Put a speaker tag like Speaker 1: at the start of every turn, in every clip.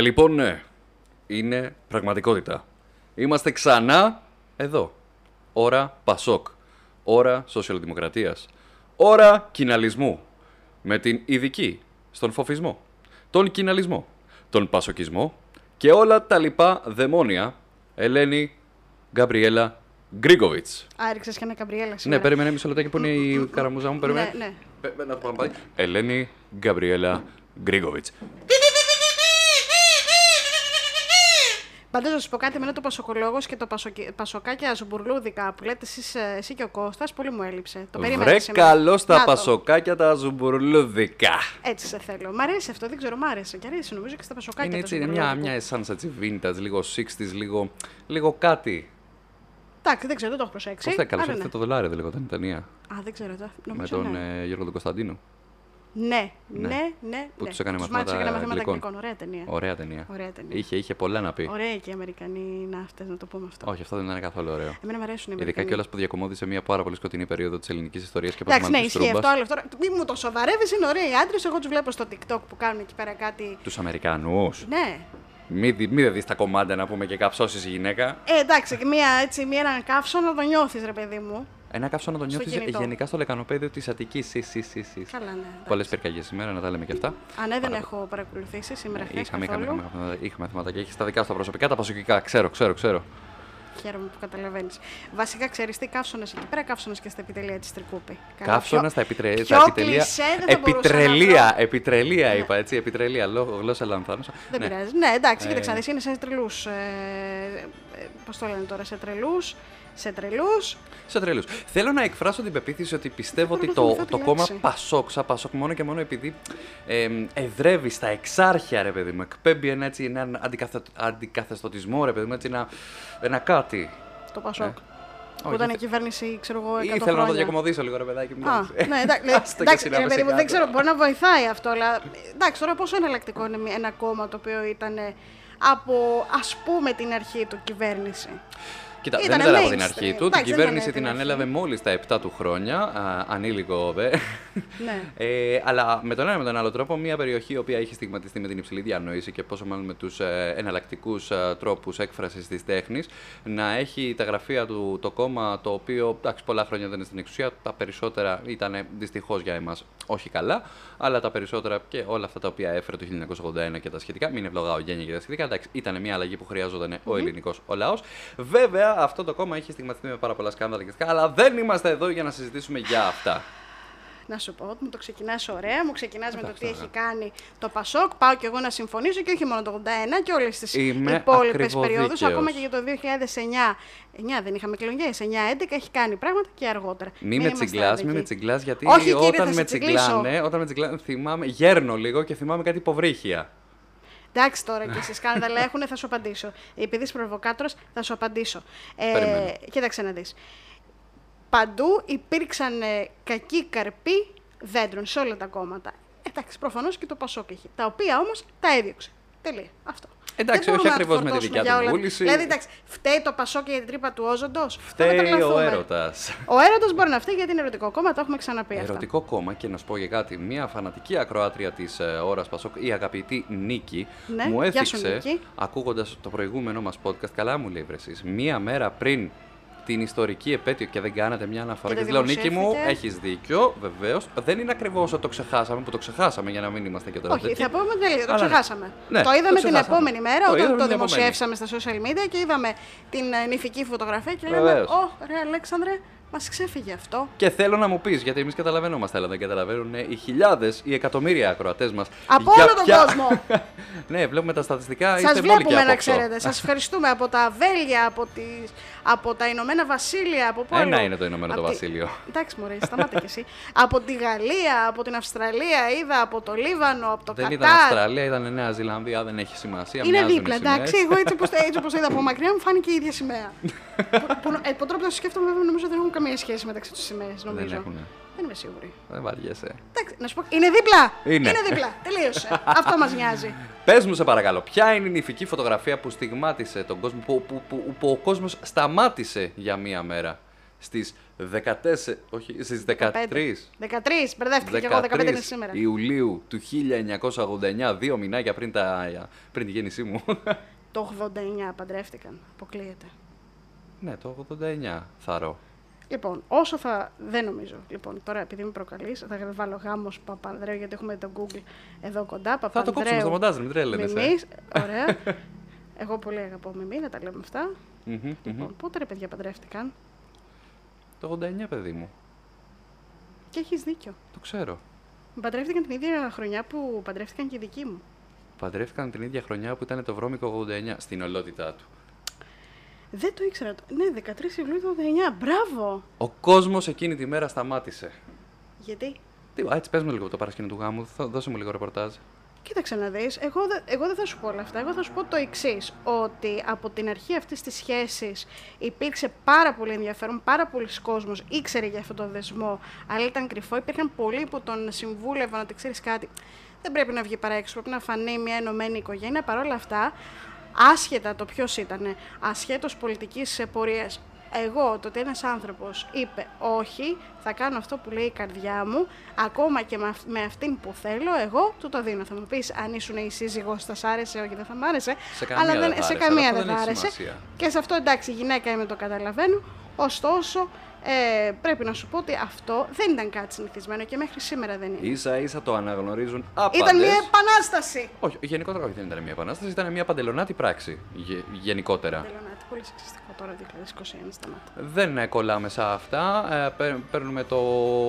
Speaker 1: Ε, λοιπόν, ναι. Είναι πραγματικότητα. Είμαστε ξανά εδώ. Ώρα Πασόκ. Ώρα σοσιαλδημοκρατίας. Ώρα κοιναλισμού. Με την ειδική στον φοφισμό. Τον κοιναλισμό. Τον πασοκισμό. Και όλα τα λοιπά δαιμόνια. Ελένη Γκαμπριέλα Γκρίγκοβιτς.
Speaker 2: Άριξε και ένα καμπριέλα
Speaker 1: Ναι,
Speaker 2: σήμερα.
Speaker 1: περίμενε μισό λεπτάκι που είναι η καραμουζά μου. Περίμενε.
Speaker 2: Ναι, ναι.
Speaker 1: Πε- Να το πάμε πάλι. Ελένη Γκαμπριέλα Γκρίγκοβιτς.
Speaker 2: Πάντως να σα πω κάτι, εμένα το πασοκολόγος και το πασοκι... πασοκάκια ζουμπουρλούδικα που λέτε εσείς, ε, εσύ και ο Κώστας, πολύ μου έλειψε. Το περίμενα
Speaker 1: Βρε
Speaker 2: σήμερα.
Speaker 1: καλό στα
Speaker 2: Να το.
Speaker 1: πασοκάκια τα ζουμπουρλούδικα.
Speaker 2: Έτσι σε θέλω. Μ' αρέσει αυτό, δεν ξέρω, μ' άρεσε. Και αρέσει νομίζω και στα πασοκάκια.
Speaker 1: Είναι
Speaker 2: τα
Speaker 1: έτσι, είναι μια,
Speaker 2: ζουμπουρλούδικα.
Speaker 1: μια essence έτσι vintage, λίγο 60s, λίγο, λίγο κάτι.
Speaker 2: Εντάξει, δεν ξέρω, δεν το έχω προσέξει.
Speaker 1: Πώ θα καλώς
Speaker 2: Άρα
Speaker 1: ήρθε
Speaker 2: ναι.
Speaker 1: το δολάριο, δεν λέγονταν η ταινία.
Speaker 2: Α, δεν ξέρω. Το...
Speaker 1: Με
Speaker 2: Νομίζω
Speaker 1: τον
Speaker 2: ναι.
Speaker 1: ε, Γιώργο τον Κωνσταντίνο.
Speaker 2: Ναι, ναι, ναι.
Speaker 1: Που
Speaker 2: ναι.
Speaker 1: τους έκανε
Speaker 2: Τους
Speaker 1: μαθήματα
Speaker 2: μάθησε, έκανε μαθήματα
Speaker 1: αγγλικών.
Speaker 2: αγγλικών. Ωραία ταινία.
Speaker 1: Ωραία ταινία.
Speaker 2: Ωραία ταινία.
Speaker 1: Είχε, είχε πολλά να πει.
Speaker 2: Ωραία και οι Αμερικανοί να αυτές, να το πούμε αυτό.
Speaker 1: Όχι, αυτό δεν ήταν καθόλου ωραίο.
Speaker 2: Εμένα μου αρέσουν οι
Speaker 1: Ειδικά
Speaker 2: Αμερικανοί.
Speaker 1: κιόλας που διακομώδησε μια πάρα πολύ σκοτεινή περίοδο της ελληνικής ιστορίας και
Speaker 2: Εντάξει, ναι,
Speaker 1: τη
Speaker 2: ισχύει αυτό.
Speaker 1: Τρούμπα.
Speaker 2: Άλλο τώρα. Μη μου το σοβαρεύεις, είναι ωραίοι οι άντρες. Εγώ τους βλέπω στο TikTok που κάνουν εκεί πέρα κάτι.
Speaker 1: Τους Αμερικανούς.
Speaker 2: Ναι.
Speaker 1: Μη, δει- μη δεν δεις τα κομμάτια να πούμε και καψώσεις η γυναίκα.
Speaker 2: Ε, εντάξει, και μία, έτσι, μία έναν καύσο να το νιώθεις, ρε παιδί μου.
Speaker 1: Ένα καψό να τον
Speaker 2: Στο
Speaker 1: νιώθεις
Speaker 2: κινητό.
Speaker 1: γενικά στο λεκανοπέδιο της Αττικής. Σι, σι, σι, σι.
Speaker 2: Καλά, ναι. εντάξει.
Speaker 1: Πολλές πυρκαγιές σήμερα, να τα λέμε και αυτά.
Speaker 2: Α, ναι, δεν
Speaker 1: Πάρα
Speaker 2: έχω παρακολουθήσει σήμερα χθες.
Speaker 1: Είχαμε, είχαμε, είχαμε, είχαμε, είχαμε θέματα και έχεις τα δικά σου τα προσωπικά, τα πασοκικά. Ξέρω, ξέρω, ξέρω.
Speaker 2: Χαίρομαι που καταλαβαίνεις. Βασικά, ξέρεις τι καύσωνες εκεί πέρα, καύσωνες και στα επιτελεία της Τρικούπη. Καλά,
Speaker 1: Καύσωνα
Speaker 2: πιο-
Speaker 1: στα, επιτρε...
Speaker 2: πιο
Speaker 1: στα επιτελεία.
Speaker 2: κλισέ δεν θα μπορούσα να
Speaker 1: επιτρελεία,
Speaker 2: βρω.
Speaker 1: επιτρελεία είπα έτσι. Επιτρελεία, λόγω γλώσσα λανθάνουσα.
Speaker 2: Δεν
Speaker 1: Ναι.
Speaker 2: πειράζει. Ναι, εντάξει,
Speaker 1: Ε,
Speaker 2: κοίταξε να δεις, είναι σε τρελούς. Ε, ε, Πώς το λένε τώρα, σε τρελούς. Σε τρελούς.
Speaker 1: Σε τρελούς. Θέλω να εκφράσω την πεποίθηση ότι πιστεύω ότι
Speaker 2: να
Speaker 1: το,
Speaker 2: θυμηθώ
Speaker 1: το
Speaker 2: τη
Speaker 1: κόμμα
Speaker 2: λέξη.
Speaker 1: Πασόκ, σαν Πασόκ, μόνο και μόνο επειδή ε, εδρεύει στα εξάρχεια, ρε παιδί μου, εκπέμπει ένα, έτσι, έναν αντικαθε, αντικαθεστοτισμό, ρε παιδί μου, έτσι, ένα, ένα κάτι.
Speaker 2: Το Πασόκ.
Speaker 1: Ε,
Speaker 2: που
Speaker 1: όχι,
Speaker 2: ήταν
Speaker 1: θε-
Speaker 2: η κυβέρνηση, ξέρω εγώ, 100
Speaker 1: Ή θέλω
Speaker 2: χρόνια.
Speaker 1: να το διακομωδήσω λίγο, ρε παιδάκι μου.
Speaker 2: Α,
Speaker 1: εντάξει.
Speaker 2: ναι, εντάξει,
Speaker 1: Άστο και
Speaker 2: εντάξει
Speaker 1: εσύ να
Speaker 2: ρε
Speaker 1: πες
Speaker 2: παιδί μου, δεν
Speaker 1: κάτω.
Speaker 2: ξέρω, μπορεί να βοηθάει αυτό, αλλά εντάξει, τώρα πόσο εναλλακτικό είναι μια- ένα κόμμα το οποίο ήταν ε, από ας πούμε την αρχή του κυβέρνηση.
Speaker 1: Κοίτα,
Speaker 2: Ήτανε
Speaker 1: δεν ήταν από την
Speaker 2: mainstream.
Speaker 1: αρχή του. Την
Speaker 2: Εντάξει, δεν
Speaker 1: κυβέρνηση
Speaker 2: ήταν
Speaker 1: την
Speaker 2: την αρχή.
Speaker 1: ανέλαβε μόλις τα 7 του χρόνια. Α, ανήλικο, δε.
Speaker 2: Ναι.
Speaker 1: Ε, αλλά με τον ένα με τον άλλο τρόπο, μια περιοχή η οποία έχει στιγματιστεί με την υψηλή διανόηση και πόσο μάλλον με τους ε, εναλλακτικούς τρόπους έκφρασης της τέχνης, να έχει τα γραφεία του το κόμμα το οποίο εντάξει, πολλά χρόνια δεν είναι στην εξουσία. Τα περισσότερα ήταν δυστυχώς για εμάς όχι καλά, αλλά τα περισσότερα και όλα αυτά τα οποία έφερε το 1981 και τα σχετικά. Μην ευλογάω γένεια και τα σχετικά. Εντάξει, ήταν μια αλλαγή που χρειαζόταν ο ελληνικός ο λαός. Βέβαια, αυτό το κόμμα έχει στιγματιστεί με πάρα πολλά σκάνδαλα και σχετικά, αλλά δεν είμαστε εδώ για να συζητήσουμε για αυτά.
Speaker 2: Να σου πω, μου το ξεκινάς ωραία, μου ξεκινάς με το
Speaker 1: Εντάξει,
Speaker 2: τι
Speaker 1: ωραία.
Speaker 2: έχει κάνει το Πασόκ. Πάω κι εγώ να συμφωνήσω και όχι μόνο το 81 και όλες τις
Speaker 1: Είμαι
Speaker 2: υπόλοιπες
Speaker 1: ακριβοδίκαιος.
Speaker 2: περιόδους. Ακόμα και για το 2009. 9 δεν είχαμε εκλογές. 9-11 έχει κάνει πράγματα και αργότερα.
Speaker 1: Μη με
Speaker 2: είμαστε
Speaker 1: τσιγκλάς, μη
Speaker 2: άδικοι.
Speaker 1: με τσιγκλάς, γιατί
Speaker 2: Όχι, κύριε, θα
Speaker 1: όταν
Speaker 2: σε
Speaker 1: με
Speaker 2: τσιγκλίσω.
Speaker 1: τσιγκλάνε, όταν με τσιγκλάνε, θυμάμαι, γέρνω λίγο και θυμάμαι κάτι υποβρύχια.
Speaker 2: Εντάξει τώρα και σε σκάνδαλα έχουν, θα σου απαντήσω. Επειδή είσαι προβοκάτορας, θα σου απαντήσω. Ε,
Speaker 1: Περιμένω.
Speaker 2: κοίταξε να δεις. Παντού υπήρξαν ε, κακοί καρποί δέντρων σε όλα τα κόμματα. Εντάξει, προφανώς και το Πασόκ έχει. Τα οποία όμως τα έδιωξε. Τελεία. Αυτό.
Speaker 1: Εντάξει,
Speaker 2: Δεν
Speaker 1: όχι
Speaker 2: μπορούμε να το
Speaker 1: ακριβώς με τη
Speaker 2: φορτώσουμε
Speaker 1: δικιά
Speaker 2: για
Speaker 1: του
Speaker 2: όλα.
Speaker 1: βούληση.
Speaker 2: Δηλαδή, εντάξει, φταίει το Πασόκ για την τρύπα του Όζοντος.
Speaker 1: Φταίει ο έρωτας.
Speaker 2: Ο έρωτας μπορεί να φταίει γιατί είναι ερωτικό κόμμα, το έχουμε ξαναπεί αυτά.
Speaker 1: Ερωτικό κόμμα και να σου πω για κάτι. Μία φανατική ακροάτρια της ε, ώρας Πασόκ, η αγαπητή Νίκη,
Speaker 2: Ναι,
Speaker 1: μου
Speaker 2: γεια σου,
Speaker 1: έθιξε,
Speaker 2: Νίκη.
Speaker 1: ακούγοντας το προηγούμενο μας podcast, καλά μου λέει βρε εσείς, μία μέρα πριν την ιστορική επέτειο και δεν κάνατε μια αναφορά.
Speaker 2: Και
Speaker 1: Και,
Speaker 2: δεν
Speaker 1: της λέω, Νίκη μου,
Speaker 2: δημοσιεύθηκε».
Speaker 1: έχεις δίκιο, βεβαίως. Δεν είναι ακριβώς ότι το ξεχάσαμε, που το ξεχάσαμε για να μην είμαστε και τώρα
Speaker 2: Όχι,
Speaker 1: τέτοιοι.
Speaker 2: θα πούμε την αλήθεια, το
Speaker 1: Αλλά ναι.
Speaker 2: ξεχάσαμε.
Speaker 1: Ναι,
Speaker 2: το
Speaker 1: το
Speaker 2: είδαμε την
Speaker 1: ξεχάσαμε.
Speaker 2: επόμενη μέρα
Speaker 1: Το
Speaker 2: όταν
Speaker 1: είδαμε
Speaker 2: το
Speaker 1: την επόμενη.
Speaker 2: δημοσιεύσαμε στα social media και είδαμε την ε, νηφική φωτογραφία και λέμε:
Speaker 1: Βεβαίως.
Speaker 2: Ω, ρε Αλέξανδρε, Μας ξέφυγε αυτό.
Speaker 1: Και θέλω να μου πεις, γιατί εμείς καταλαβαίνόμαστε, αλλά δεν καταλαβαίνουν οι χιλιάδες, οι εκατομμύρια ακροατές μας.
Speaker 2: Από όλο τον κόσμο.
Speaker 1: ναι, βλέπουμε τα στατιστικά.
Speaker 2: Σας
Speaker 1: είστε όλοι και
Speaker 2: βλέπουμε να
Speaker 1: απόξω.
Speaker 2: ξέρετε. Σας ευχαριστούμε από τα Βέλγια, από, τις, από τα Ηνωμένα Βασίλεια, από πού
Speaker 1: Ένα
Speaker 2: αλλού;
Speaker 1: είναι το Ηνωμένο
Speaker 2: Από
Speaker 1: το
Speaker 2: τη-
Speaker 1: Βασίλειο.
Speaker 2: Εντάξει, Μωρέ, σταμάτα κι εσύ. από τη Γαλλία, από την Αυστραλία, είδα από το Λίβανο, από το
Speaker 1: Δεν
Speaker 2: Κατάρ.
Speaker 1: ήταν Αυστραλία, ήταν Νέα Ζηλανδία, δεν έχει σημασία.
Speaker 2: Είναι
Speaker 1: μοιάζουν οι
Speaker 2: δίπλα,
Speaker 1: σημαίες.
Speaker 2: εντάξει. Εγώ έτσι όπως, έτσι όπως το είδα από μακριά μου φάνηκε η ίδια σημαία. που, που, ε, από τρόπο να το σκέφτομαι, βέβαια, νομίζω δεν έχουν καμία σχέση μεταξύ τους σημαίες. Νομίζω.
Speaker 1: Δεν έχουνε.
Speaker 2: Δεν είμαι σίγουρη.
Speaker 1: Δεν βαριέσαι.
Speaker 2: Εντάξει, να σου πω, είναι δίπλα.
Speaker 1: Είναι.
Speaker 2: δίπλα. Τελείωσε. Αυτό μας νοιάζει.
Speaker 1: Πες μου, σε παρακαλώ, ποια είναι η νηφική φωτογραφία που στιγμάτισε τον κόσμο, που, που, που, που ο κόσμος σταμάτησε για μία μέρα; Στις 14, όχι, στις 13.
Speaker 2: 13. Μπερδεύτηκα και εγώ 15 είναι σήμερα.
Speaker 1: Ιουλίου του 1989, δύο μηνάκια πριν, τα, πριν τη γέννησή μου.
Speaker 2: Το 89 παντρεύτηκαν. Αποκλείεται.
Speaker 1: ναι, το 89 θαρώ.
Speaker 2: Λοιπόν, όσο θα. Δεν νομίζω. Λοιπόν, τώρα επειδή με προκαλείς, θα βάλω γάμος Παπανδρέου γιατί έχουμε το Google εδώ κοντά.
Speaker 1: Θα το
Speaker 2: Παπανδρέου,
Speaker 1: κόψουμε στο μοντάζ, μην τρέλαινες, ε.
Speaker 2: Μιμής. Ωραία. Εγώ πολύ αγαπώ Μιμή, να τα λέμε αυτά.
Speaker 1: Μμμ, μμμ.
Speaker 2: Λοιπόν, πότε ρε παιδιά παντρεύτηκαν;
Speaker 1: Το 89, παιδί μου.
Speaker 2: Και έχεις δίκιο.
Speaker 1: Το ξέρω.
Speaker 2: Παντρεύτηκαν την ίδια χρονιά που παντρεύτηκαν και οι δικοί μου.
Speaker 1: Παντρεύτηκαν την ίδια χρονιά που ήταν το βρώμικο 89 στην ολότητά του.
Speaker 2: Δεν το ήξερα. το- Ναι, 13 Ιουλίου του 89. Μπράβο!
Speaker 1: Ο κόσμος εκείνη τη μέρα σταμάτησε.
Speaker 2: Γιατί;
Speaker 1: Τι, α, έτσι πες μου λίγο το παρασκήνιο του γάμου, θα δώσε μου λίγο ρεπορτάζ.
Speaker 2: Κοίταξε να δεις, εγώ, δε- εγώ δεν θα σου πω όλα αυτά. Εγώ θα σου πω το εξής ότι από την αρχή αυτής της σχέσης υπήρξε πάρα πολύ ενδιαφέρον, πάρα πολλοί κόσμος ήξερε για αυτό το δεσμό, αλλά ήταν κρυφό. Υπήρχαν πολλοί που τον συμβούλευαν ότι ξέρεις κάτι, δεν πρέπει να βγει παρά έξω, πρέπει να φανεί μια ενωμένη οικογένεια. Παρ' όλα αυτά, άσχετα το ποιος ήταν, ασχέτως πολιτικής πορείας, εγώ, το ότι ένας άνθρωπος είπε όχι, θα κάνω αυτό που λέει η καρδιά μου, ακόμα και με, αυ- με αυτήν που θέλω, εγώ του το δίνω. Θα μου πεις αν ήσουν η σύζυγός, θα σ' άρεσε, όχι δεν θα μ' άρεσε.
Speaker 1: Σε καμία δεν θα
Speaker 2: σε
Speaker 1: άρεσε,
Speaker 2: καμία
Speaker 1: αλλά αυτό
Speaker 2: δεν θα
Speaker 1: δεν έχει
Speaker 2: άρεσε.
Speaker 1: σημασία.
Speaker 2: Και σε αυτό εντάξει, γυναίκα είμαι, το καταλαβαίνω. Ωστόσο, ε, πρέπει να σου πω ότι αυτό δεν ήταν κάτι συνηθισμένο και μέχρι σήμερα δεν είναι.
Speaker 1: σα ίσα το αναγνωρίζουν άπαντες.
Speaker 2: Ήταν μια επανάσταση!
Speaker 1: Όχι, γενικότερα όχι, δεν ήταν μια επανάσταση, ήταν μια παντελονάτη πράξη. γε- γενικότερα.
Speaker 2: Τελωνάτη, πολύ σεξιστικό τώρα 2021 σταμάτα.
Speaker 1: Δεν ε, κολλάμε σε αυτά. Ε, παίρ- παίρνουμε το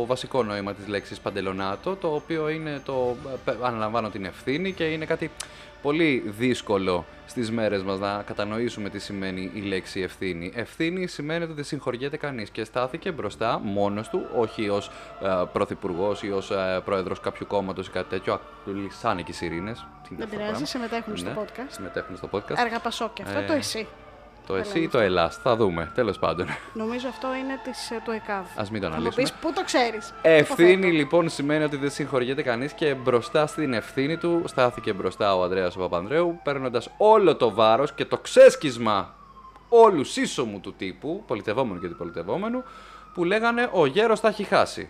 Speaker 1: βασικό νόημα της λέξης παντελονάτο, το οποίο είναι το ε, πε- αναλαμβάνω την ευθύνη και είναι κάτι πολύ δύσκολο στις μέρες μας να κατανοήσουμε τι σημαίνει η λέξη ευθύνη. Ευθύνη σημαίνει ότι δεν συγχωριέται κανείς και στάθηκε μπροστά μόνος του, όχι ως ε, πρωθυπουργός ή ως ε, πρόεδρος κάποιου κόμματος ή κάτι τέτοιο. Α, Λυσάνε και οι σιρήνες. Τι είναι
Speaker 2: Δεν
Speaker 1: αυτό το
Speaker 2: πειράζει,
Speaker 1: πράγμα.
Speaker 2: συμμετέχουν στο
Speaker 1: Ναι,
Speaker 2: podcast.
Speaker 1: Συμμετέχουν στο podcast.
Speaker 2: Έργα Πασόκια. Αυτό
Speaker 1: Ε,
Speaker 2: το εσύ.
Speaker 1: Το
Speaker 2: δεν
Speaker 1: εσύ
Speaker 2: λέμε
Speaker 1: ή το Ελλάς. Θα δούμε. Τέλος πάντων.
Speaker 2: Νομίζω αυτό είναι της, ε, του ΕΚΑΒ.
Speaker 1: Ας μην το
Speaker 2: Θα μου
Speaker 1: αναλύσουμε.
Speaker 2: πεις πού το ξέρεις.
Speaker 1: Ευθύνη
Speaker 2: Υποθέτω.
Speaker 1: λοιπόν σημαίνει ότι δεν συγχωριέται κανείς και μπροστά στην ευθύνη του στάθηκε μπροστά ο Ανδρέας ο Παπανδρέου, παίρνοντας όλο το βάρος και το ξέσκισμα όλου σύσσωμου του τύπου, πολιτευόμενου και αντιπολιτευόμενου, που λέγανε Ο γέρος τα έχει χάσει.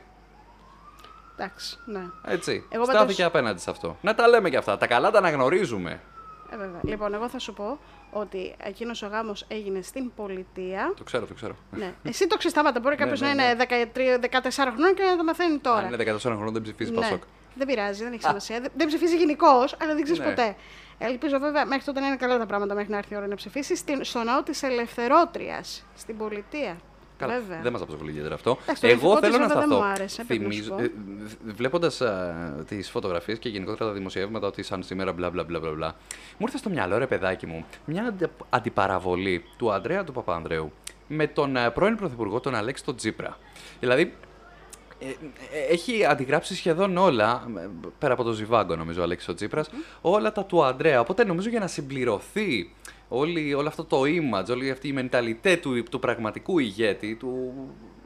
Speaker 2: Εντάξει, ναι.
Speaker 1: Έτσι.
Speaker 2: Εγώ
Speaker 1: στάθηκε
Speaker 2: πάντως-
Speaker 1: απέναντι σε αυτό. Να τα λέμε και αυτά. Τα καλά τα αναγνωρίζουμε.
Speaker 2: Ε, βέβαια. Λοιπόν, εγώ θα σου πω ότι εκείνος ο γάμος έγινε στην πολιτεία.
Speaker 1: Το ξέρω, το ξέρω.
Speaker 2: ναι. Εσύ το ξεστάματα. Μπορεί κάποιος
Speaker 1: ναι,
Speaker 2: να
Speaker 1: ναι.
Speaker 2: είναι 13, 14 χρονών και να το μαθαίνει τώρα.
Speaker 1: Αν είναι 14 χρονών δεν ψηφίζεις
Speaker 2: Ναι.
Speaker 1: Πασόκ.
Speaker 2: Δεν πειράζει, δεν έχει σημασία. Δεν- Δεν ψηφίζει γενικώς, αλλά δεν ξέρεις
Speaker 1: Ναι.
Speaker 2: ποτέ. Ελπίζω βέβαια μέχρι τότε να είναι καλά τα πράγματα μέχρι να έρθει η ώρα να ψηφίσεις στην, στο ναό της Ελευθερότριας στην πολιτεία.
Speaker 1: Καλά,
Speaker 2: Βέβαια.
Speaker 1: δεν μας απασχολεί ιδιαίτερα αυτό.
Speaker 2: Εντάξει, το
Speaker 1: Εγώ
Speaker 2: ηθικό της
Speaker 1: θέλω να
Speaker 2: βέβαια δεν
Speaker 1: σταθώ.
Speaker 2: μου άρεσε, πρέπει να σου πω.
Speaker 1: Βλέποντας τις φωτογραφίες και γενικότερα τα δημοσιεύματα ότι σαν σήμερα μπλα μπλα μπλα μπλα μπλα. Μου ήρθε στο μυαλό, ρε παιδάκι μου, μια αντι- αντιπαραβολή του Ανδρέα του Παπανδρέου με τον ε, πρώην Πρωθυπουργό, τον Αλέξη τον Τζίπρα. Δηλαδή, ε, ε, έχει αντιγράψει σχεδόν όλα, ε, πέρα από το Ζιβάγκο νομίζω ο Αλέξης ο Τσίπρας, όλα τα του Ανδρέα. Οπότε νομίζω για να συμπληρωθεί όλη, όλο αυτό το image, όλη αυτή η μενταλιτέ του, του πραγματικού ηγέτη, του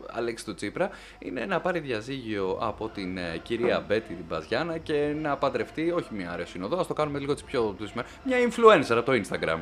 Speaker 1: Αλέξη του Τσίπρα, είναι να πάρει διαζύγιο από την ε, κυρία Μπέτη την Παζιάνα και να παντρευτεί, όχι μια αρεσύνοδο, ας το κάνουμε λίγο τις πιο... τις με- μια influencer από το Instagram.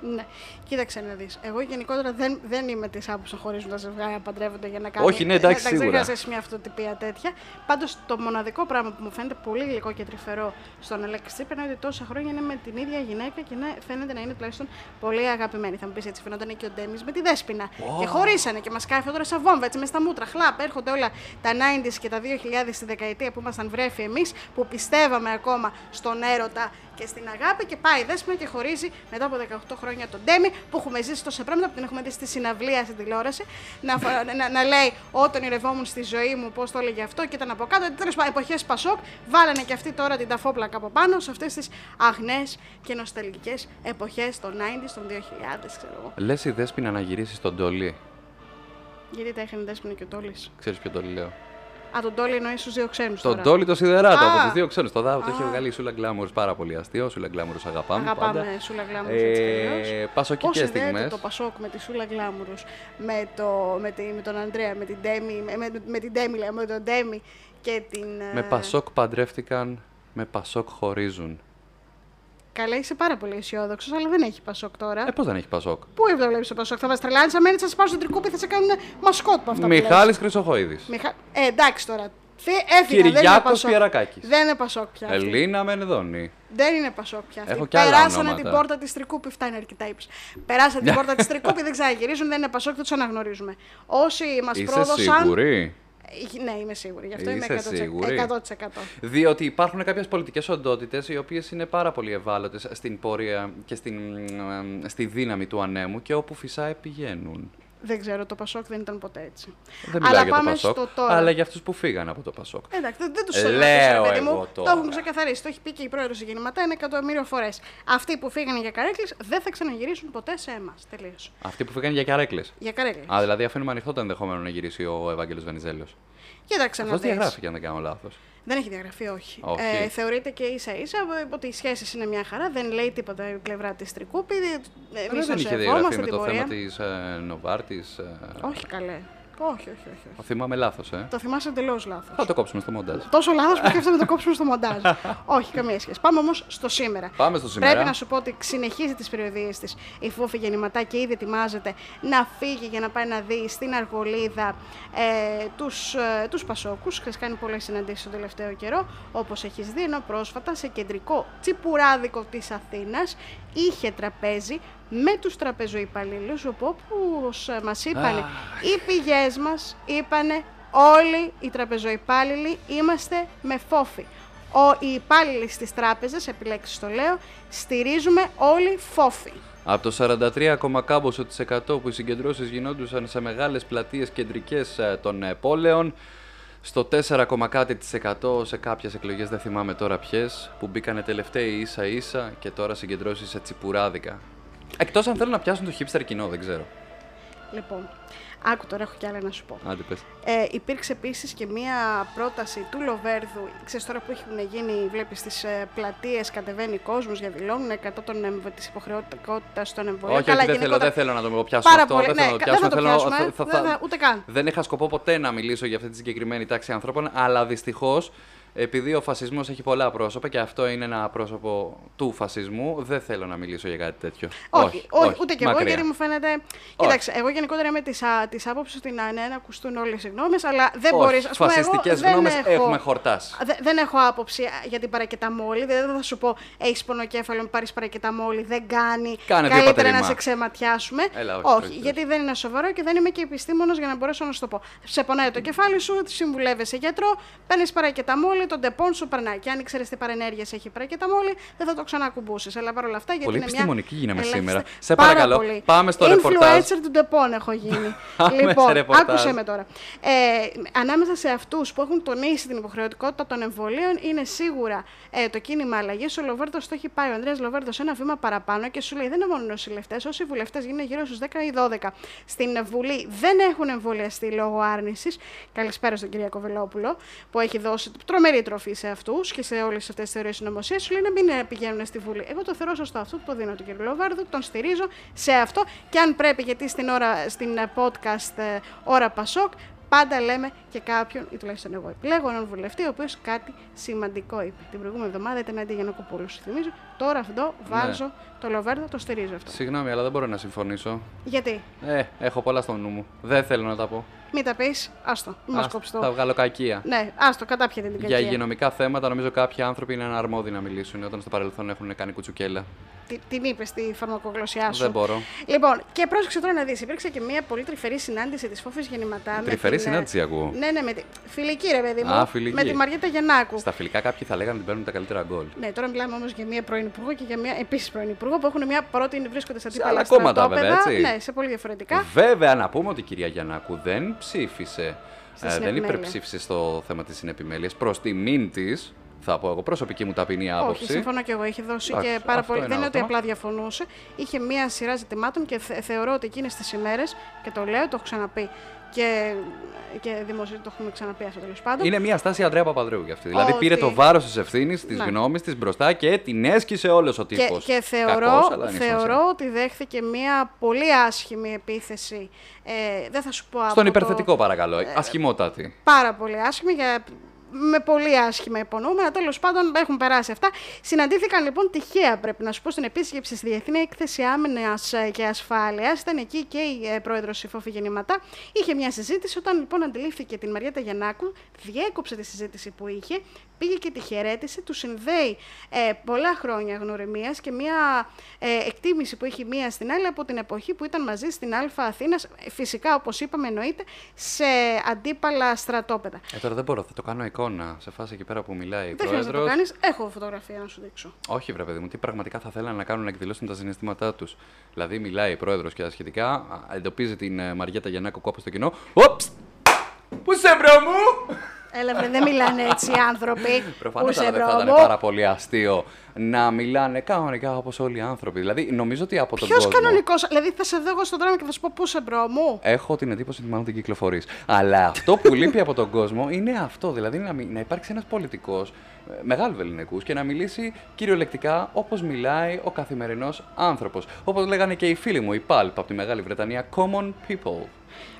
Speaker 2: Ναι. Κοίταξε να δεις. Εγώ γενικότερα δεν, δεν είμαι της άποψης να χωρίζουν τα ζευγάρια να παντρεύονται για να κάνουν.
Speaker 1: Όχι, ναι, εντάξει,
Speaker 2: Δεν
Speaker 1: σίγουρα.
Speaker 2: χρειάζεσαι μια αυτοτυπία τέτοια. Πάντως το μοναδικό πράγμα που μου φαίνεται πολύ γλυκό και τρυφερό στον Αλέξη Τσίπρα είναι ότι τόσα χρόνια είναι με την ίδια γυναίκα και να φαίνεται να είναι τουλάχιστον πολύ αγαπημένη. Θα μου πεις έτσι, φαινόταν και ο Ντέμις με τη Δέσπινα. Και χωρίσανε και μας κάνει αυτό τώρα σαν βόμβα, έτσι μες στα μούτρα. Χλάπ, έρχονται όλα τα 90s και τα 2000 στη δεκαετία που ήμασταν βρέφοι εμείς, που πιστεύαμε ακόμα στον έρωτα και στην αγάπη και πάει η Δέσποινα και χωρίζει μετά από 18 χρόνια τον Ντέμι που έχουμε ζήσει τόσα πράγματα που την έχουμε δει στη συναυλία στην τηλεόραση. Να, φο- να, να λέει όταν ηρευόμουν στη ζωή μου, πώς το έλεγε αυτό και ήταν από κάτω. Τέλος πάντων, εποχές Πασόκ βάλανε και αυτοί τώρα την ταφόπλακα από πάνω σε αυτές τις αγνές και νοσταλγικές εποχές των 90s, των 2000, ξέρω εγώ.
Speaker 1: Λες η Δέσποινα να γυρίσει στον Τόλι.
Speaker 2: Γιατί τα έκανε η Δέσποινα και ο Τόλη.
Speaker 1: Ξέρεις ποιο Τόλι λέω.
Speaker 2: Α, τον Τόλη εννοείς τους δύο ξένους.
Speaker 1: Τον Τόλι το σιδεράτο
Speaker 2: Α.
Speaker 1: από τους δύο ξένους. Το δάβο το είχε
Speaker 2: Α.
Speaker 1: βγάλει η Σούλα Γκλάμουρ πάρα πολύ αστείο. Σούλα Γκλάμουρ αγαπάμε.
Speaker 2: Αγαπάμε
Speaker 1: πάντα.
Speaker 2: Σούλα Γκλάμουρους έτσι κι αλλιώς.
Speaker 1: Ε,
Speaker 2: Πώς
Speaker 1: Πασοκικέ
Speaker 2: συνδέεται
Speaker 1: στιγμές.
Speaker 2: το Πασόκ με τη Σούλα Γκλάμουρους, με, το, με, τη, με τον Ανδρέα, με την Ντέμι, με, με, με την Ντέμι, λέω, με τον Ντέμι και την...
Speaker 1: Με
Speaker 2: ε,
Speaker 1: Πασόκ παντρεύτηκαν, με Πασόκ χωρίζουν.
Speaker 2: Καλά, είσαι πάρα πολύ αισιόδοξος, αλλά δεν έχει Πασόκ τώρα.
Speaker 1: Ε, πώς δεν έχει Πασόκ;
Speaker 2: Πού βλέπει το Πασόκ, θα μα τρελάνεις, αμένει, θα σε πάρουν στον τρικούπι, θα σε κάνουν μασκότ από αυτά
Speaker 1: Μιχάλης Χρυσοχοίδης.
Speaker 2: που λες. Μιχα... Ε, εντάξει τώρα. Τι έφυγα, δεν είναι
Speaker 1: Κυριάκος
Speaker 2: Πασόκ.
Speaker 1: Πιερακάκης.
Speaker 2: Δεν είναι Πασόκ πια. αυτή.
Speaker 1: Ελίνα Μενδώνη.
Speaker 2: Δεν είναι Πασόκ πια. αυτή.
Speaker 1: Έχω κι άλλα
Speaker 2: Περάσανε
Speaker 1: ονόματα.
Speaker 2: την πόρτα της Τρικούπη. Φτάνει αρκετά ύψη. Περάσανε την πόρτα της Τρικούπη, δεν ξαναγυρίζουν, δεν είναι Πασόκ, δεν τους αναγνωρίζουμε. Όσοι μας
Speaker 1: Είσαι
Speaker 2: πρόδωσαν.
Speaker 1: σίγουρη;
Speaker 2: Ε, Ναι, είμαι σίγουρη. Γι' αυτό
Speaker 1: Είσαι
Speaker 2: είμαι 100%.
Speaker 1: σίγουρη;
Speaker 2: 100%.
Speaker 1: Διότι υπάρχουν κάποιες πολιτικές οντότητες οι οποίες είναι πάρα πολύ ευάλωτες στην πορεία και στην, ε, στη δύναμη του ανέμου και όπου φυσάει πηγαίνουν.
Speaker 2: Δεν ξέρω, το Πασόκ δεν ήταν ποτέ έτσι.
Speaker 1: Δεν μιλάω
Speaker 2: Αλλά
Speaker 1: για το
Speaker 2: πάμε
Speaker 1: Πασόκ,
Speaker 2: στο τώρα.
Speaker 1: αλλά για αυτούς που φύγαν από το Πασόκ.
Speaker 2: Εντάξει, δεν, δεν τους
Speaker 1: Ε,
Speaker 2: θέλω
Speaker 1: λέω
Speaker 2: να παιδί
Speaker 1: εγώ
Speaker 2: μου.
Speaker 1: τώρα.
Speaker 2: Το έχουν ξεκαθαρίσει. Το έχει πει και η πρόεδρος γεννηματά ένα εκατομμύριο φορές. Αυτοί που φύγανε για καρέκλες δεν θα ξαναγυρίσουν ποτέ σε εμάς. Τελείως.
Speaker 1: Αυτοί που φύγαν για καρέκλες.
Speaker 2: Για καρέκλες.
Speaker 1: Α, δηλαδή αφήνουμε ανοιχτό το ενδεχόμενο να γυρίσει ο Ευάγγελο Βενιζέλος.
Speaker 2: Κοίταξε να
Speaker 1: Αυτός
Speaker 2: δεις.
Speaker 1: διαγράφηκε, αν δεν κάνω λάθος.
Speaker 2: Δεν έχει διαγραφεί, όχι.
Speaker 1: Όχι.
Speaker 2: Ε, θεωρείται και ίσα ίσα ότι οι σχέσεις είναι μια χαρά. Δεν λέει τίποτα η πλευρά της Τρικούπη. Εμείς
Speaker 1: δεν
Speaker 2: το
Speaker 1: είχε διαγραφεί
Speaker 2: σεβόμαστε
Speaker 1: με
Speaker 2: την
Speaker 1: το
Speaker 2: πορεία.
Speaker 1: θέμα της ε, Νοβάρτης. Ε,
Speaker 2: Όχι καλέ. Όχι, όχι, όχι. όχι.
Speaker 1: θυμάμαι λάθος, ε.
Speaker 2: Το θυμάσαι εντελώς λάθος.
Speaker 1: Θα το κόψουμε στο μοντάζ.
Speaker 2: Τόσο λάθος που σκέφτομαι να το κόψουμε στο μοντάζ. Όχι, καμία σχέση. Πάμε όμως στο σήμερα.
Speaker 1: Πάμε στο σήμερα.
Speaker 2: Πρέπει να σου πω ότι συνεχίζει τις περιοδίες της η Φούφη γεννηματά και ήδη ετοιμάζεται να φύγει για να πάει να δει στην Αργολίδα ε, τους ε, τους Πασόκους. Έχει κάνει πολλές συναντήσεις τον τελευταίο καιρό, όπως έχεις δει, ενώ πρόσφατα σε κεντρικό τσιπουράδικο της Αθήνας είχε τραπέζι με τους τραπεζοϊπαλλήλους, όπου όπως μας είπαν οι πηγές μας, είπανε όλοι οι τραπεζοϊπάλληλοι είμαστε με φόφη. Ο, οι υπάλληλοι στις τράπεζες, επιλέξεις το λέω, στηρίζουμε όλοι φόφη.
Speaker 1: Από το 43, κάμποσο της 100 που οι συγκεντρώσεις γινόντουσαν σε μεγάλες πλατείες κεντρικές ε, των ε, πόλεων, στο 4, κάτι της 100 σε κάποιες εκλογές, δεν θυμάμαι τώρα ποιες, που μπήκανε τελευταίοι ίσα ίσα και τώρα συγκεντρώσεις σε τσιπουράδικα. Εκτός αν θέλουν να πιάσουν το hipster κοινό, δεν ξέρω.
Speaker 2: Λοιπόν, άκου τώρα έχω κι άλλα να σου πω.
Speaker 1: Άντε πες.
Speaker 2: Ε, υπήρξε επίσης και μία πρόταση του Λοβέρδου. Ξέρεις τώρα που έχουν γίνει, βλέπεις στι ε, πλατείες κατεβαίνει κόσμος για δηλώνουν 100 της υποχρεωτικότητας των εμβολίων.
Speaker 1: Όχι, όχι, δεν, θέλω, δεν θέλω να το πιάσω
Speaker 2: Πάρα
Speaker 1: αυτό.
Speaker 2: πολύ.
Speaker 1: δεν
Speaker 2: ναι,
Speaker 1: θέλω να το
Speaker 2: κα- δεν
Speaker 1: πιάσω.
Speaker 2: θα το
Speaker 1: θέλω να-
Speaker 2: πιάσουμε.
Speaker 1: θα- θα-
Speaker 2: δεν θα- ούτε καν.
Speaker 1: Δεν είχα σκοπό ποτέ να μιλήσω για αυτή τη συγκεκριμένη τάξη ανθρώπων, αλλά δυστυχώς, επειδή ο φασισμός έχει πολλά πρόσωπα και αυτό είναι ένα πρόσωπο του φασισμού, δεν θέλω να μιλήσω για κάτι τέτοιο.
Speaker 2: Όχι, όχι, ούτε και εγώ,
Speaker 1: μακριά.
Speaker 2: γιατί μου φαίνεται. Κοίταξε, εγώ γενικότερα είμαι της της άποψης ότι να, ναι, να ακουστούν όλες οι γνώμες, αλλά δεν
Speaker 1: Όχι,
Speaker 2: μπορεί.
Speaker 1: φασιστικές γνώμες έχουμε χορτάσει.
Speaker 2: Δε- δεν έχω άποψη για την παρακεταμόλη. Δεν θα σου πω, έχεις πονοκέφαλο, πάρεις παρακεταμόλη, δεν κάνει.
Speaker 1: Κάνε δύο
Speaker 2: καλύτερα να
Speaker 1: πατερημά.
Speaker 2: σε ξεματιάσουμε.
Speaker 1: Έλα, όχι,
Speaker 2: όχι,
Speaker 1: όχι,
Speaker 2: γιατί δεν είναι σοβαρό και δεν είμαι και επιστήμονο για να μπορέσω να σου το πω. Σε πονάει το κεφάλι σου, συμβουλεύεσαι γιατρό, παίρνεις παρακεταμόλη, τον τεπών σου περνάει. Και αν ήξερες τι παρενέργειες έχει παρακεταμόλη, δεν θα το ξανακουμπούσεις. Αλλά παρόλα αυτά, γιατί
Speaker 1: Πολύ
Speaker 2: είναι μια
Speaker 1: επιστημονική γίναμε
Speaker 2: ελάχιστη-
Speaker 1: σήμερα. Σε
Speaker 2: Πάρα
Speaker 1: παρακαλώ,
Speaker 2: πολύ.
Speaker 1: πάμε στο
Speaker 2: Influencer
Speaker 1: ρεπορτάζ.
Speaker 2: του Ντεπών έχω γίνει.
Speaker 1: Πάμε σε
Speaker 2: λοιπόν,
Speaker 1: ρεπορτάζ.
Speaker 2: άκουσε με τώρα. Ε, ανάμεσα σε αυτούς που έχουν τονίσει την υποχρεωτικότητα των εμβολίων είναι σίγουρα ε, το κίνημα αλλαγής. Ο Λοβέρδο το έχει πάει, ο Ανδρέας Λοβέρδο, ένα βήμα παραπάνω και σου λέει: Δεν είναι μόνο οι νοσηλευτές, όσοι βουλευτές γίνουν γύρω στους 10 ή 12 στην Βουλή δεν έχουν εμβολιαστεί λόγω άρνησης. Καλησπέρα στον Κυριακό Βελόπουλο, που έχει δώσει τρομερή τροφή σε αυτούς και σε όλες αυτές τις θεωρίες συνωμοσίας. Σου λέει να μην ε, πηγαίνουν στη Βουλή. Εγώ το θεωρώ σωστό αυτό, το δίνω τον κύριο Λοβέρδο, τον στηρίζω σε αυτό και αν πρέπει, γιατί στην, ώρα, στην ε, podcast ε, Ώρα Πασόκ πάντα λέμε και κάποιον, ή τουλάχιστον εγώ επιλέγω έναν βουλευτή, ο οποίος κάτι σημαντικό είπε. Την προηγούμενη εβδομάδα ήταν αντί Γιανακοπούλου, σου θυμίζω. Τώρα αυτό βάζω το Λοβέρδο, το στηρίζω αυτό.
Speaker 1: Συγγνώμη, αλλά δεν μπορώ να συμφωνήσω.
Speaker 2: Γιατί;
Speaker 1: Ε, έχω πολλά στο νου μου. Δεν θέλω να τα πω.
Speaker 2: Μην τα πεις, άστο. Μην μας
Speaker 1: Ας-
Speaker 2: κόψεις
Speaker 1: Θα
Speaker 2: το.
Speaker 1: βγάλω κακία.
Speaker 2: Ναι, άστο, κατάπιε την
Speaker 1: Για
Speaker 2: κακία.
Speaker 1: υγειονομικά θέματα, νομίζω κάποιοι άνθρωποι είναι αναρμόδιοι να μιλήσουν όταν στο παρελθόν έχουν κάνει κουτσουκέλα.
Speaker 2: Τι- Την είπες στη φαρμακογλωσσιά σου.
Speaker 1: Δεν μπορώ.
Speaker 2: Λοιπόν, και πρόσεξε τώρα να δεις. Υπήρξε και μια πολύ τρυφερή συνάντηση της Φόφης Γεννηματά. με
Speaker 1: Τρυφερή
Speaker 2: την, ε,
Speaker 1: συνάντηση ακούω.
Speaker 2: Ναι, ναι, με τη... φιλική ρε παιδί μου.
Speaker 1: Α, φιλική.
Speaker 2: Με τη Μαριέτα Γεννάκου.
Speaker 1: Στα φιλικά κάποιοι θα λέγανε ότι παίρνουν τα καλύτερα γκολ.
Speaker 2: Ναι, τώρα μιλάμε όμως για μια πρώην υπουργό και για μια επίσης πρώην υπουργό που έχουν μια πρώτη βρίσκονται σε αντίπαλα
Speaker 1: άλλα κόμματα, βέβαια,
Speaker 2: στρατόπεδα.
Speaker 1: έτσι.
Speaker 2: Ναι, σε πολύ διαφορετικά.
Speaker 1: Βέβαια, να πούμε ότι η κυρία Γιαννάκου δεν ψήφισε.
Speaker 2: Στη
Speaker 1: ε, δεν
Speaker 2: συνεπιμέλεια.
Speaker 1: υπερψήφισε στο θέμα της συνεπιμέλειας. Προς τιμήν της, θα πω εγώ, προσωπική μου ταπεινή άποψη.
Speaker 2: Όχι, συμφωνώ και εγώ. Είχε δώσει
Speaker 1: Εντάξει,
Speaker 2: και πάρα
Speaker 1: αυτό
Speaker 2: πολύ.
Speaker 1: είναι
Speaker 2: Δεν είναι ότι
Speaker 1: άλλο
Speaker 2: απλά διαφωνούσε. Είχε μία σειρά ζητημάτων και θε- θεωρώ ότι εκείνες τις ημέρες, και το λέω, το έχω ξαναπεί και, και δημοσίευμα το έχουμε ξαναπεί αυτό τέλος πάντων.
Speaker 1: Είναι μια στάση Αντρέα Παπαδρέου για αυτή. Δηλαδή
Speaker 2: Ότι-
Speaker 1: πήρε το βάρος της ευθύνης, της
Speaker 2: Ναι.
Speaker 1: γνώμης της μπροστά και την έσκησε όλος ο
Speaker 2: Και,
Speaker 1: τύπος.
Speaker 2: και θεωρώ, θεωρώ ότι δέχθηκε μία πολύ άσχημη επίθεση. Ε, δεν θα σου πω από
Speaker 1: Στον
Speaker 2: το-
Speaker 1: υπερθετικό, παρακαλώ. Ασχημότατη.
Speaker 2: πάρα πολύ άσχημη, για, με πολύ άσχημα υπονοούμενα. Τέλος πάντων, έχουν περάσει αυτά. Συναντήθηκαν λοιπόν τυχαία, πρέπει να σου πω, στην επίσκεψη στη Διεθνή Έκθεση Άμυνας και Ασφάλειας. Ήταν εκεί και η ε, πρόεδρος η Φόφη Γεννηματά. Είχε μια συζήτηση. Όταν λοιπόν αντιλήφθηκε την Μαριέτα Γιαννάκου, διέκοψε τη συζήτηση που είχε, πήγε και τη χαιρέτησε. Του συνδέει ε, πολλά χρόνια γνωριμίας και μια ε, εκτίμηση που έχει μία στην άλλη από την εποχή που ήταν μαζί στην Α Αθήνας. Φυσικά, όπως είπαμε, εννοείται, σε αντίπαλα στρατόπεδα.
Speaker 1: Ε, τώρα δεν μπορώ, θα το κάνω εικόνα σε φάση εκεί πέρα που μιλάει η
Speaker 2: Δεν χρειάζεται να το
Speaker 1: πρόεδρος.
Speaker 2: κάνεις. Έχω φωτογραφία να σου δείξω.
Speaker 1: Όχι, βρε παιδί μου, τι πραγματικά θα θέλανε να κάνουν να εκδηλώσουν τα συναισθήματά τους. Δηλαδή, μιλάει η πρόεδρος και τα σχετικά, α, εντοπίζει την ε, Μαριέτα Γιαννάκου κάπου στο κοινό. Όψ! Πού 'σαι bro μου!
Speaker 2: Έλα, βρε, δεν μιλάνε έτσι οι άνθρωποι.
Speaker 1: Προφανώς
Speaker 2: Πού 'σαι
Speaker 1: δεν θα ήταν
Speaker 2: bro μου.
Speaker 1: πάρα πολύ αστείο να μιλάνε κανονικά όπως όλοι οι άνθρωποι. Δηλαδή, νομίζω ότι από τον
Speaker 2: Ποιος
Speaker 1: κόσμο.
Speaker 2: κανονικός, δηλαδή θα σε δω εγώ στον δρόμο και θα σου πω πού 'σαι bro μου;
Speaker 1: Έχω την εντύπωση ότι μάλλον την κυκλοφορείς. Αλλά αυτό που λείπει από τον κόσμο είναι αυτό. Δηλαδή να, μι- να υπάρξει ένας πολιτικός μεγάλου βεληνεκούς και να μιλήσει κυριολεκτικά όπως μιλάει ο καθημερινός άνθρωπος. Όπως λέγανε και οι φίλοι μου, οι Pulp από τη Μεγάλη Βρετανία, common people.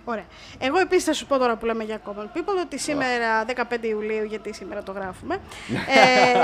Speaker 2: Ωραία. Εγώ επίσης θα σου πω τώρα που λέμε για Common People ότι σήμερα, 15 Ιουλίου, γιατί σήμερα το γράφουμε,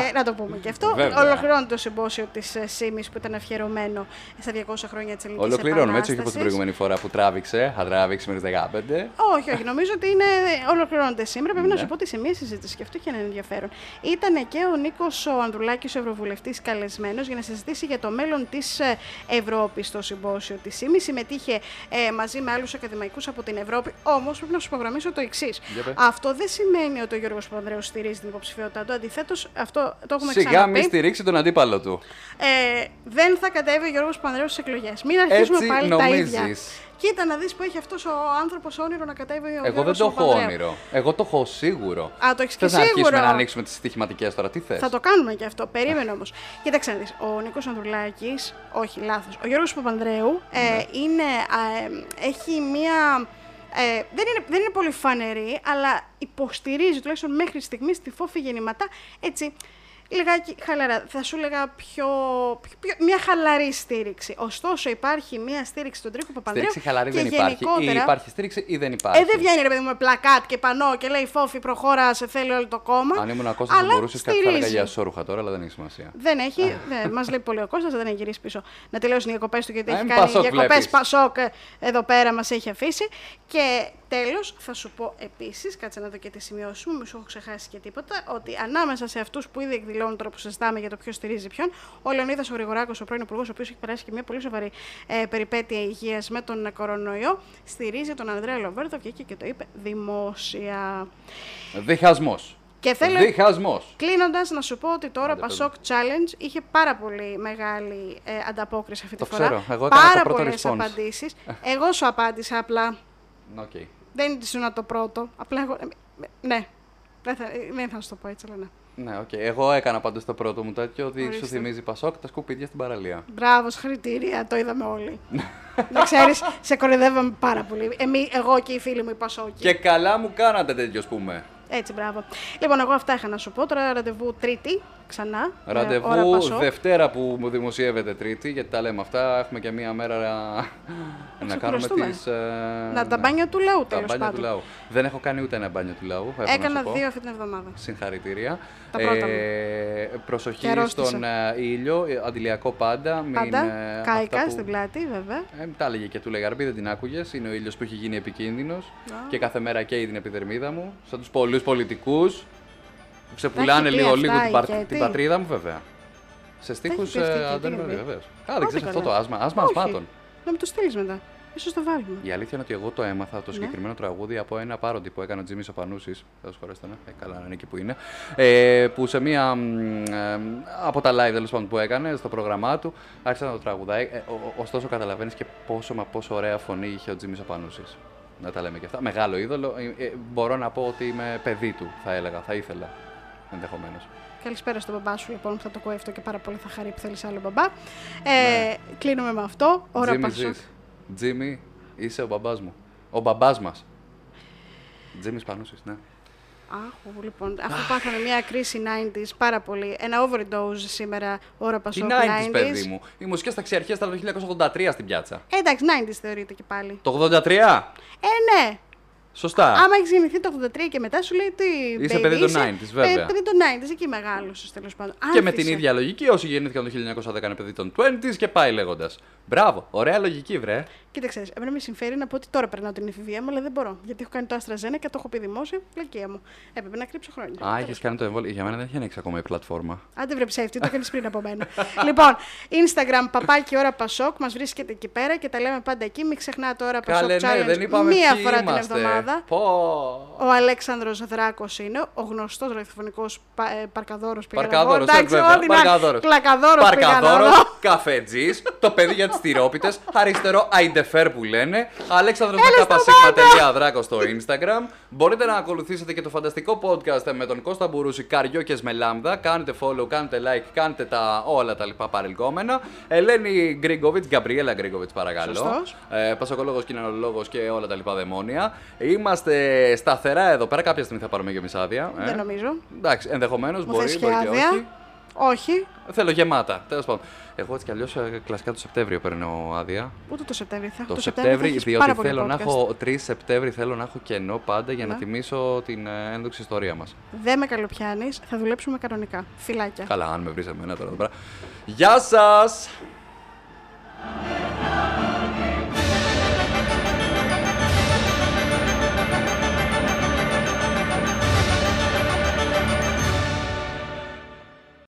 Speaker 2: ε, να το πούμε και αυτό,
Speaker 1: Βέβαια.
Speaker 2: ολοκληρώνεται το συμπόσιο της ΣΥΜΗ που ήταν αφιερωμένο στα 200 χρόνια της Ελληνικής
Speaker 1: Ολοκληρώνουμε έτσι, όχι όπως την προηγούμενη φορά που τράβηξε. Θα τράβηξε μέχρι τις 15.
Speaker 2: Όχι, όχι. Νομίζω ότι είναι, ολοκληρώνεται σήμερα. Πρέπει να
Speaker 1: Ναι.
Speaker 2: σου πω ότι σε μία συζήτηση, και αυτό είχε ένα ενδιαφέρον. Ήταν και ο Νίκος ο Ανδρουλάκης, ο Ευρωβουλευτής, καλεσμένος για να συζητήσει για το μέλλον της Ευρώπης στο συμπόσιο της ΣΥΜΗ. Συμμετείχε ε, μαζί με άλλους ακαδημαϊκούς από την Ευρώπη. Όμως πρέπει να σου υπογραμμίσω το εξής.
Speaker 1: Για πες.
Speaker 2: Αυτό δεν σημαίνει ότι ο Γιώργος Παπανδρέου στηρίζει την υποψηφιότητά του. Αντιθέτως, αυτό το έχουμε
Speaker 1: Σιγά
Speaker 2: ξαναπεί.
Speaker 1: μη στηρίξει τον αντίπαλο του.
Speaker 2: Ε, δεν θα κατέβει ο Γιώργος Παπανδρέου στις εκλογές. Μην αρχίσουμε
Speaker 1: Έτσι
Speaker 2: πάλι τα ίδια.
Speaker 1: Νομίζεις.
Speaker 2: Κοίτα να δεις που έχει αυτός ο άνθρωπος όνειρο να κατέβει ο
Speaker 1: Εγώ δεν
Speaker 2: Γιώργος
Speaker 1: το έχω
Speaker 2: Παπανδρέου.
Speaker 1: όνειρο. Εγώ το έχω σίγουρο.
Speaker 2: Α, το έχεις
Speaker 1: Θες
Speaker 2: και
Speaker 1: να αρχίσουμε
Speaker 2: σίγουρο.
Speaker 1: να ανοίξουμε τις στοιχηματικές τώρα, τι θες;
Speaker 2: Θα το κάνουμε και αυτό. Περίμενε όμως. Κοίταξε να δεις. Ο Νίκος Ανδρουλάκης, όχι λάθος. Ο Γιώργος Παπανδρέου ε,
Speaker 1: Ναι.
Speaker 2: είναι, α, ε, έχει μία. Ε, δεν, είναι, δεν είναι πολύ φανερή, αλλά υποστηρίζει τουλάχιστον μέχρι στιγμής τη φόφη γεννηματά έτσι. Λιγάκι χαλαρά. Θα σου έλεγα πιο, πιο, πιο- μια χαλαρή στήριξη. Ωστόσο, υπάρχει μια στήριξη στον Τρίκο Παπανδρέου.
Speaker 1: Στήριξη χαλαρή
Speaker 2: και
Speaker 1: δεν υπάρχει. Ή
Speaker 2: γενικότερα-
Speaker 1: υπάρχει στήριξη ή δεν υπάρχει.
Speaker 2: Ε, δεν βγαίνει ρε παιδί μου με πλακάτ και πανό και λέει φόφη, προχώρας, σε θέλει όλο το κόμμα.
Speaker 1: Αν ήμουν Κώστα, θα
Speaker 2: αλλά
Speaker 1: μπορούσε κάτι θα έλεγα
Speaker 2: στηρίζει.
Speaker 1: για ισόρουχα τώρα, αλλά δεν έχει σημασία.
Speaker 2: Δεν έχει, δεν, μας λέει πολύ ο Κώστας, δεν έχει γυρίσει πίσω να τελειώσουν οι διακοπές του γιατί
Speaker 1: Α,
Speaker 2: έχει
Speaker 1: μην
Speaker 2: κάνει
Speaker 1: Πασόκ
Speaker 2: διακοπές
Speaker 1: βλέπεις.
Speaker 2: Πασόκ ε, εδώ πέρα μας έχει αφήσει. Και τέλος θα σου πω επίσης, κάτσε να δω και τη σημειώσουμε, μου σου έχω ξεχάσει και τίποτα, ότι ανάμεσα σε αυτούς που ήδη εκδηλώνουν τώρα που συζητάμε για το ποιος στηρίζει ποιον, ο Λεωνίδας ο Γρηγοράκος, ο πρώην υπουργός, ο οποίος έχει περάσει και μια πολύ σοβαρή ε, περιπέτεια υγείας με τον κορονοϊό, στηρίζει τον Ανδρέα Λοβέρδο, βγήκε και το είπε δημόσια.
Speaker 1: Διχασμός.
Speaker 2: Και θέλω
Speaker 1: Διχασμός.
Speaker 2: Κλείνοντας, να σου πω ότι τώρα
Speaker 1: Άντε,
Speaker 2: Pasok Challenge είχε πάρα πολύ μεγάλη ε, ανταπόκριση αυτή τη
Speaker 1: Το
Speaker 2: φορά.
Speaker 1: ξέρω. Εγώ έκανα
Speaker 2: πάρα
Speaker 1: το πρώτο
Speaker 2: πολλές
Speaker 1: response.
Speaker 2: απαντήσεις. εγώ σου απάντησα απλά.
Speaker 1: Οκ.
Speaker 2: Δεν ήσουν το πρώτο. Απλά εγώ. ε, ναι. Δεν θα, ε, δεν θα σου το πω έτσι, αλλά ναι.
Speaker 1: Ναι, οκ. Εγώ έκανα πάντως το πρώτο μου τέτοιο ότι σου
Speaker 2: Ορίστε.
Speaker 1: θυμίζει Πασόκ τα σκουπίδια στην παραλία.
Speaker 2: Μπράβο, συγχαρητήρια, το είδαμε όλοι. να ξέρεις, σε κοροϊδεύαμε πάρα πολύ. Εμείς, εγώ και οι φίλοι μου οι Πασόκοι.
Speaker 1: Και καλά μου κάνατε τέτοιο, ας πούμε.
Speaker 2: Έτσι, μπράβο. Λοιπόν, εγώ αυτά είχα να σου πω. Τώρα ραντεβού Τρίτη ξανά. ε, ώρα
Speaker 1: Ραντεβού
Speaker 2: Πασόκ.
Speaker 1: Δευτέρα που μου δημοσιεύεται Τρίτη, γιατί τα λέμε αυτά. Έχουμε και μία μέρα να κάνουμε
Speaker 2: ξεκουραστούμε.
Speaker 1: τις... ε,
Speaker 2: Να τα
Speaker 1: ναι,
Speaker 2: μπάνια του λαού,
Speaker 1: τα
Speaker 2: τέλος
Speaker 1: μπάνια του
Speaker 2: πάντων.
Speaker 1: λαού. Δεν έχω κάνει ούτε ένα μπάνιο του λαού. έχω να
Speaker 2: Έκανα
Speaker 1: σου πω.
Speaker 2: δύο αυτή την εβδομάδα.
Speaker 1: Συγχαρητήρια.
Speaker 2: Τα πρώτα μου.
Speaker 1: ε, προσοχή
Speaker 2: Και αρρώστησα.
Speaker 1: στον ε, ήλιο, ε, αντιλιακό πάντα. Μην,
Speaker 2: Πάντα.
Speaker 1: ε,
Speaker 2: Κάηκα
Speaker 1: αυτά που-
Speaker 2: στην πλάτη, βέβαια.
Speaker 1: Ε, τα έλεγε και του Λεγαρμπή, δεν την άκουγες; Είναι ο ήλιος που έχει γίνει επικίνδυνος και κάθε μέρα καίει την επιδερμίδα μου. Σαν τους πολλούς πολιτικούς που ξεπουλάνε
Speaker 2: πει
Speaker 1: λίγο
Speaker 2: αυτά
Speaker 1: λίγο την,
Speaker 2: η
Speaker 1: παρ-
Speaker 2: Κέτη;
Speaker 1: την πατρίδα μου, βέβαια. Σε στίχου
Speaker 2: έχει πει αυτή η Κέτη,
Speaker 1: Αντώνη
Speaker 2: δηλαδή;
Speaker 1: βεβαίω. Α, δεν
Speaker 2: Άντε
Speaker 1: ξέρεις αυτό
Speaker 2: καλά.
Speaker 1: το άσμα. Άσμα
Speaker 2: Όχι.
Speaker 1: ασμάτων.
Speaker 2: Να μου το στείλεις μετά. Ίσως το βάλουμε.
Speaker 1: Η αλήθεια είναι ότι εγώ το έμαθα
Speaker 2: Ναι.
Speaker 1: το συγκεκριμένο τραγούδι από ένα πάροντι που έκανε ο Τζίμι Οπανούση. Θα σα χωρέσετε, ναι. Ε, καλά, να είναι εκεί που είναι. Ε, που σε μία. μ, ε, από τα live τέλος πάντων που έκανε στο πρόγραμμά του άρχισε να το τραγουδάει. Ε, ο- ο- ωστόσο, καταλαβαίνεις και πόσο μα πόσο ωραία φωνή είχε ο Τζίμι Οπανούση. Να τα λέμε και αυτά. Μεγάλο είδωλο. Ε, ε, μπορώ να πω ότι είμαι παιδί του, θα έλεγα. Θα ήθελα ενδεχομένως.
Speaker 2: Καλησπέρα στον μπαμπά σου λοιπόν που θα το ακούει αυτό και πάρα πολύ θα χαρεί που θέλεις άλλο μπαμπά. Ε,
Speaker 1: Ναι.
Speaker 2: Κλείνουμε με αυτό. Ώρα
Speaker 1: Τζίμι,
Speaker 2: Πασόκ.
Speaker 1: ζεις. Τζίμι, είσαι ο μπαμπάς μου. Ο μπαμπάς μας. Τζίμι Πανούση, ναι.
Speaker 2: Άχου, λοιπόν, αφού πάθαμε μια κρίση 90s πάρα πολύ. Ένα overdose σήμερα, ώρα
Speaker 1: Τι
Speaker 2: Πασόκ
Speaker 1: 90s, παιδί μου. Οι μουσικές ταξιαρχίε ήταν το 1983 στην πιάτσα.
Speaker 2: Ε, εντάξει, 90s θεωρείται και πάλι.
Speaker 1: Το 83!
Speaker 2: Ε, ναι.
Speaker 1: Σωστά.
Speaker 2: Άμα έχεις γεννηθεί το 83 και μετά σου λέει τι.
Speaker 1: Είσαι
Speaker 2: baby,
Speaker 1: παιδί των
Speaker 2: είσαι
Speaker 1: 90s, βέβαια.
Speaker 2: παι- Παιδί των 90s, εκεί μεγάλωσες τέλος πάντων.
Speaker 1: Και με την
Speaker 2: Άνθησε.
Speaker 1: ίδια λογική, όσοι γεννήθηκαν το 1910 είναι παιδί των 20s και πάει λέγοντας. Μπράβο, ωραία λογική, βρε.
Speaker 2: Κοίταξε, εμένα με συμφέρει να πω ότι τώρα περνάω την εφηβεία μου, αλλά δεν μπορώ. Γιατί έχω κάνει το AstraZeneca και το έχω πει δημόσια, πλακία μου. Έπρεπε να κρύψω χρόνια.
Speaker 1: Α, έχεις κάνει το εμβόλιο. Για μένα δεν έχει ανοίξει ακόμα η πλατφόρμα.
Speaker 2: Άντε βρε ψεύτη, το κάνεις πριν από μένα. λοιπόν, Instagram, παπάκι ώρα Πασόκ, μας βρίσκεται εκεί πέρα και τα λέμε πάντα εκεί. Μην ξεχνάτε ώρα Πασόκ
Speaker 1: Καλέ, ναι,
Speaker 2: Challenge
Speaker 1: δεν είπαμε
Speaker 2: μία
Speaker 1: ποιοι
Speaker 2: φορά
Speaker 1: είμαστε.
Speaker 2: την εβδομάδα.
Speaker 1: Πω.
Speaker 2: Ο Αλέξανδρος Δράκος είναι, ο γνωστός ραδιοφωνικός πα, ε, παρκαδόρος πήγα να πω.
Speaker 1: Παρκαδόρος,
Speaker 2: Εντάξει,
Speaker 1: βέβαια.
Speaker 2: ό,τι να-
Speaker 1: Παρκαδόρος.
Speaker 2: Κλακαδόρος πήγα να
Speaker 1: Παρκαδόρος,
Speaker 2: δω.
Speaker 1: καφετζής, το παιδί για τις τυρόπιτες, αριστερό Αϊντεφέρ που λένε. Αλέξανδρος
Speaker 2: Έλα
Speaker 1: με
Speaker 2: στο
Speaker 1: καπασίγμα δράκος στο Instagram. Μπορείτε να ακολουθήσετε και το φανταστικό podcast με τον Κώστα Μπουρούση Καριόκε με λάμδα. Κάντε follow, κάντε like, κάντε τα όλα τα λοιπά παρελκόμενα. Ελένη Γκρίγκοβιτς, Γκαμπριέλα Γκρίγκοβιτς, παρακαλώ.
Speaker 2: Σωστός.
Speaker 1: Ε, Πασοκολόγος, κοινωνολόγο και όλα τα λοιπά δαιμόνια. Είμαστε σταθερά εδώ πέρα. Κάποια στιγμή θα πάρουμε και μισάδια. ε.
Speaker 2: Δεν νομίζω.
Speaker 1: Εντάξει, ενδεχομένως
Speaker 2: Μου
Speaker 1: μπορεί,
Speaker 2: θες και
Speaker 1: μπορεί και
Speaker 2: άδεια;
Speaker 1: όχι.
Speaker 2: Όχι,
Speaker 1: Θέλω γεμάτα. Τέλος πάντων. Εγώ έτσι κι αλλιώς κλασικά το Σεπτέμβριο παίρνω άδεια.
Speaker 2: ούτε το Σεπτέμβριο. Θα έχω
Speaker 1: Το,
Speaker 2: Σεπτέμβριο, θα
Speaker 1: Σεπτέμβρη,
Speaker 2: έχεις
Speaker 1: διότι
Speaker 2: πάρα πολύ
Speaker 1: θέλω να
Speaker 2: podcast.
Speaker 1: έχω 3 Σεπτέμβρη θέλω να έχω κενό πάντα για να
Speaker 2: Ναι.
Speaker 1: τιμήσω την ε, ένδοξη ιστορία μας.
Speaker 2: Δεν με καλοπιάνεις, θα δουλέψουμε κανονικά. Φιλάκια.
Speaker 1: Καλά, αν με βρεις εμένα τώρα εδώ πέρα. Γεια σας!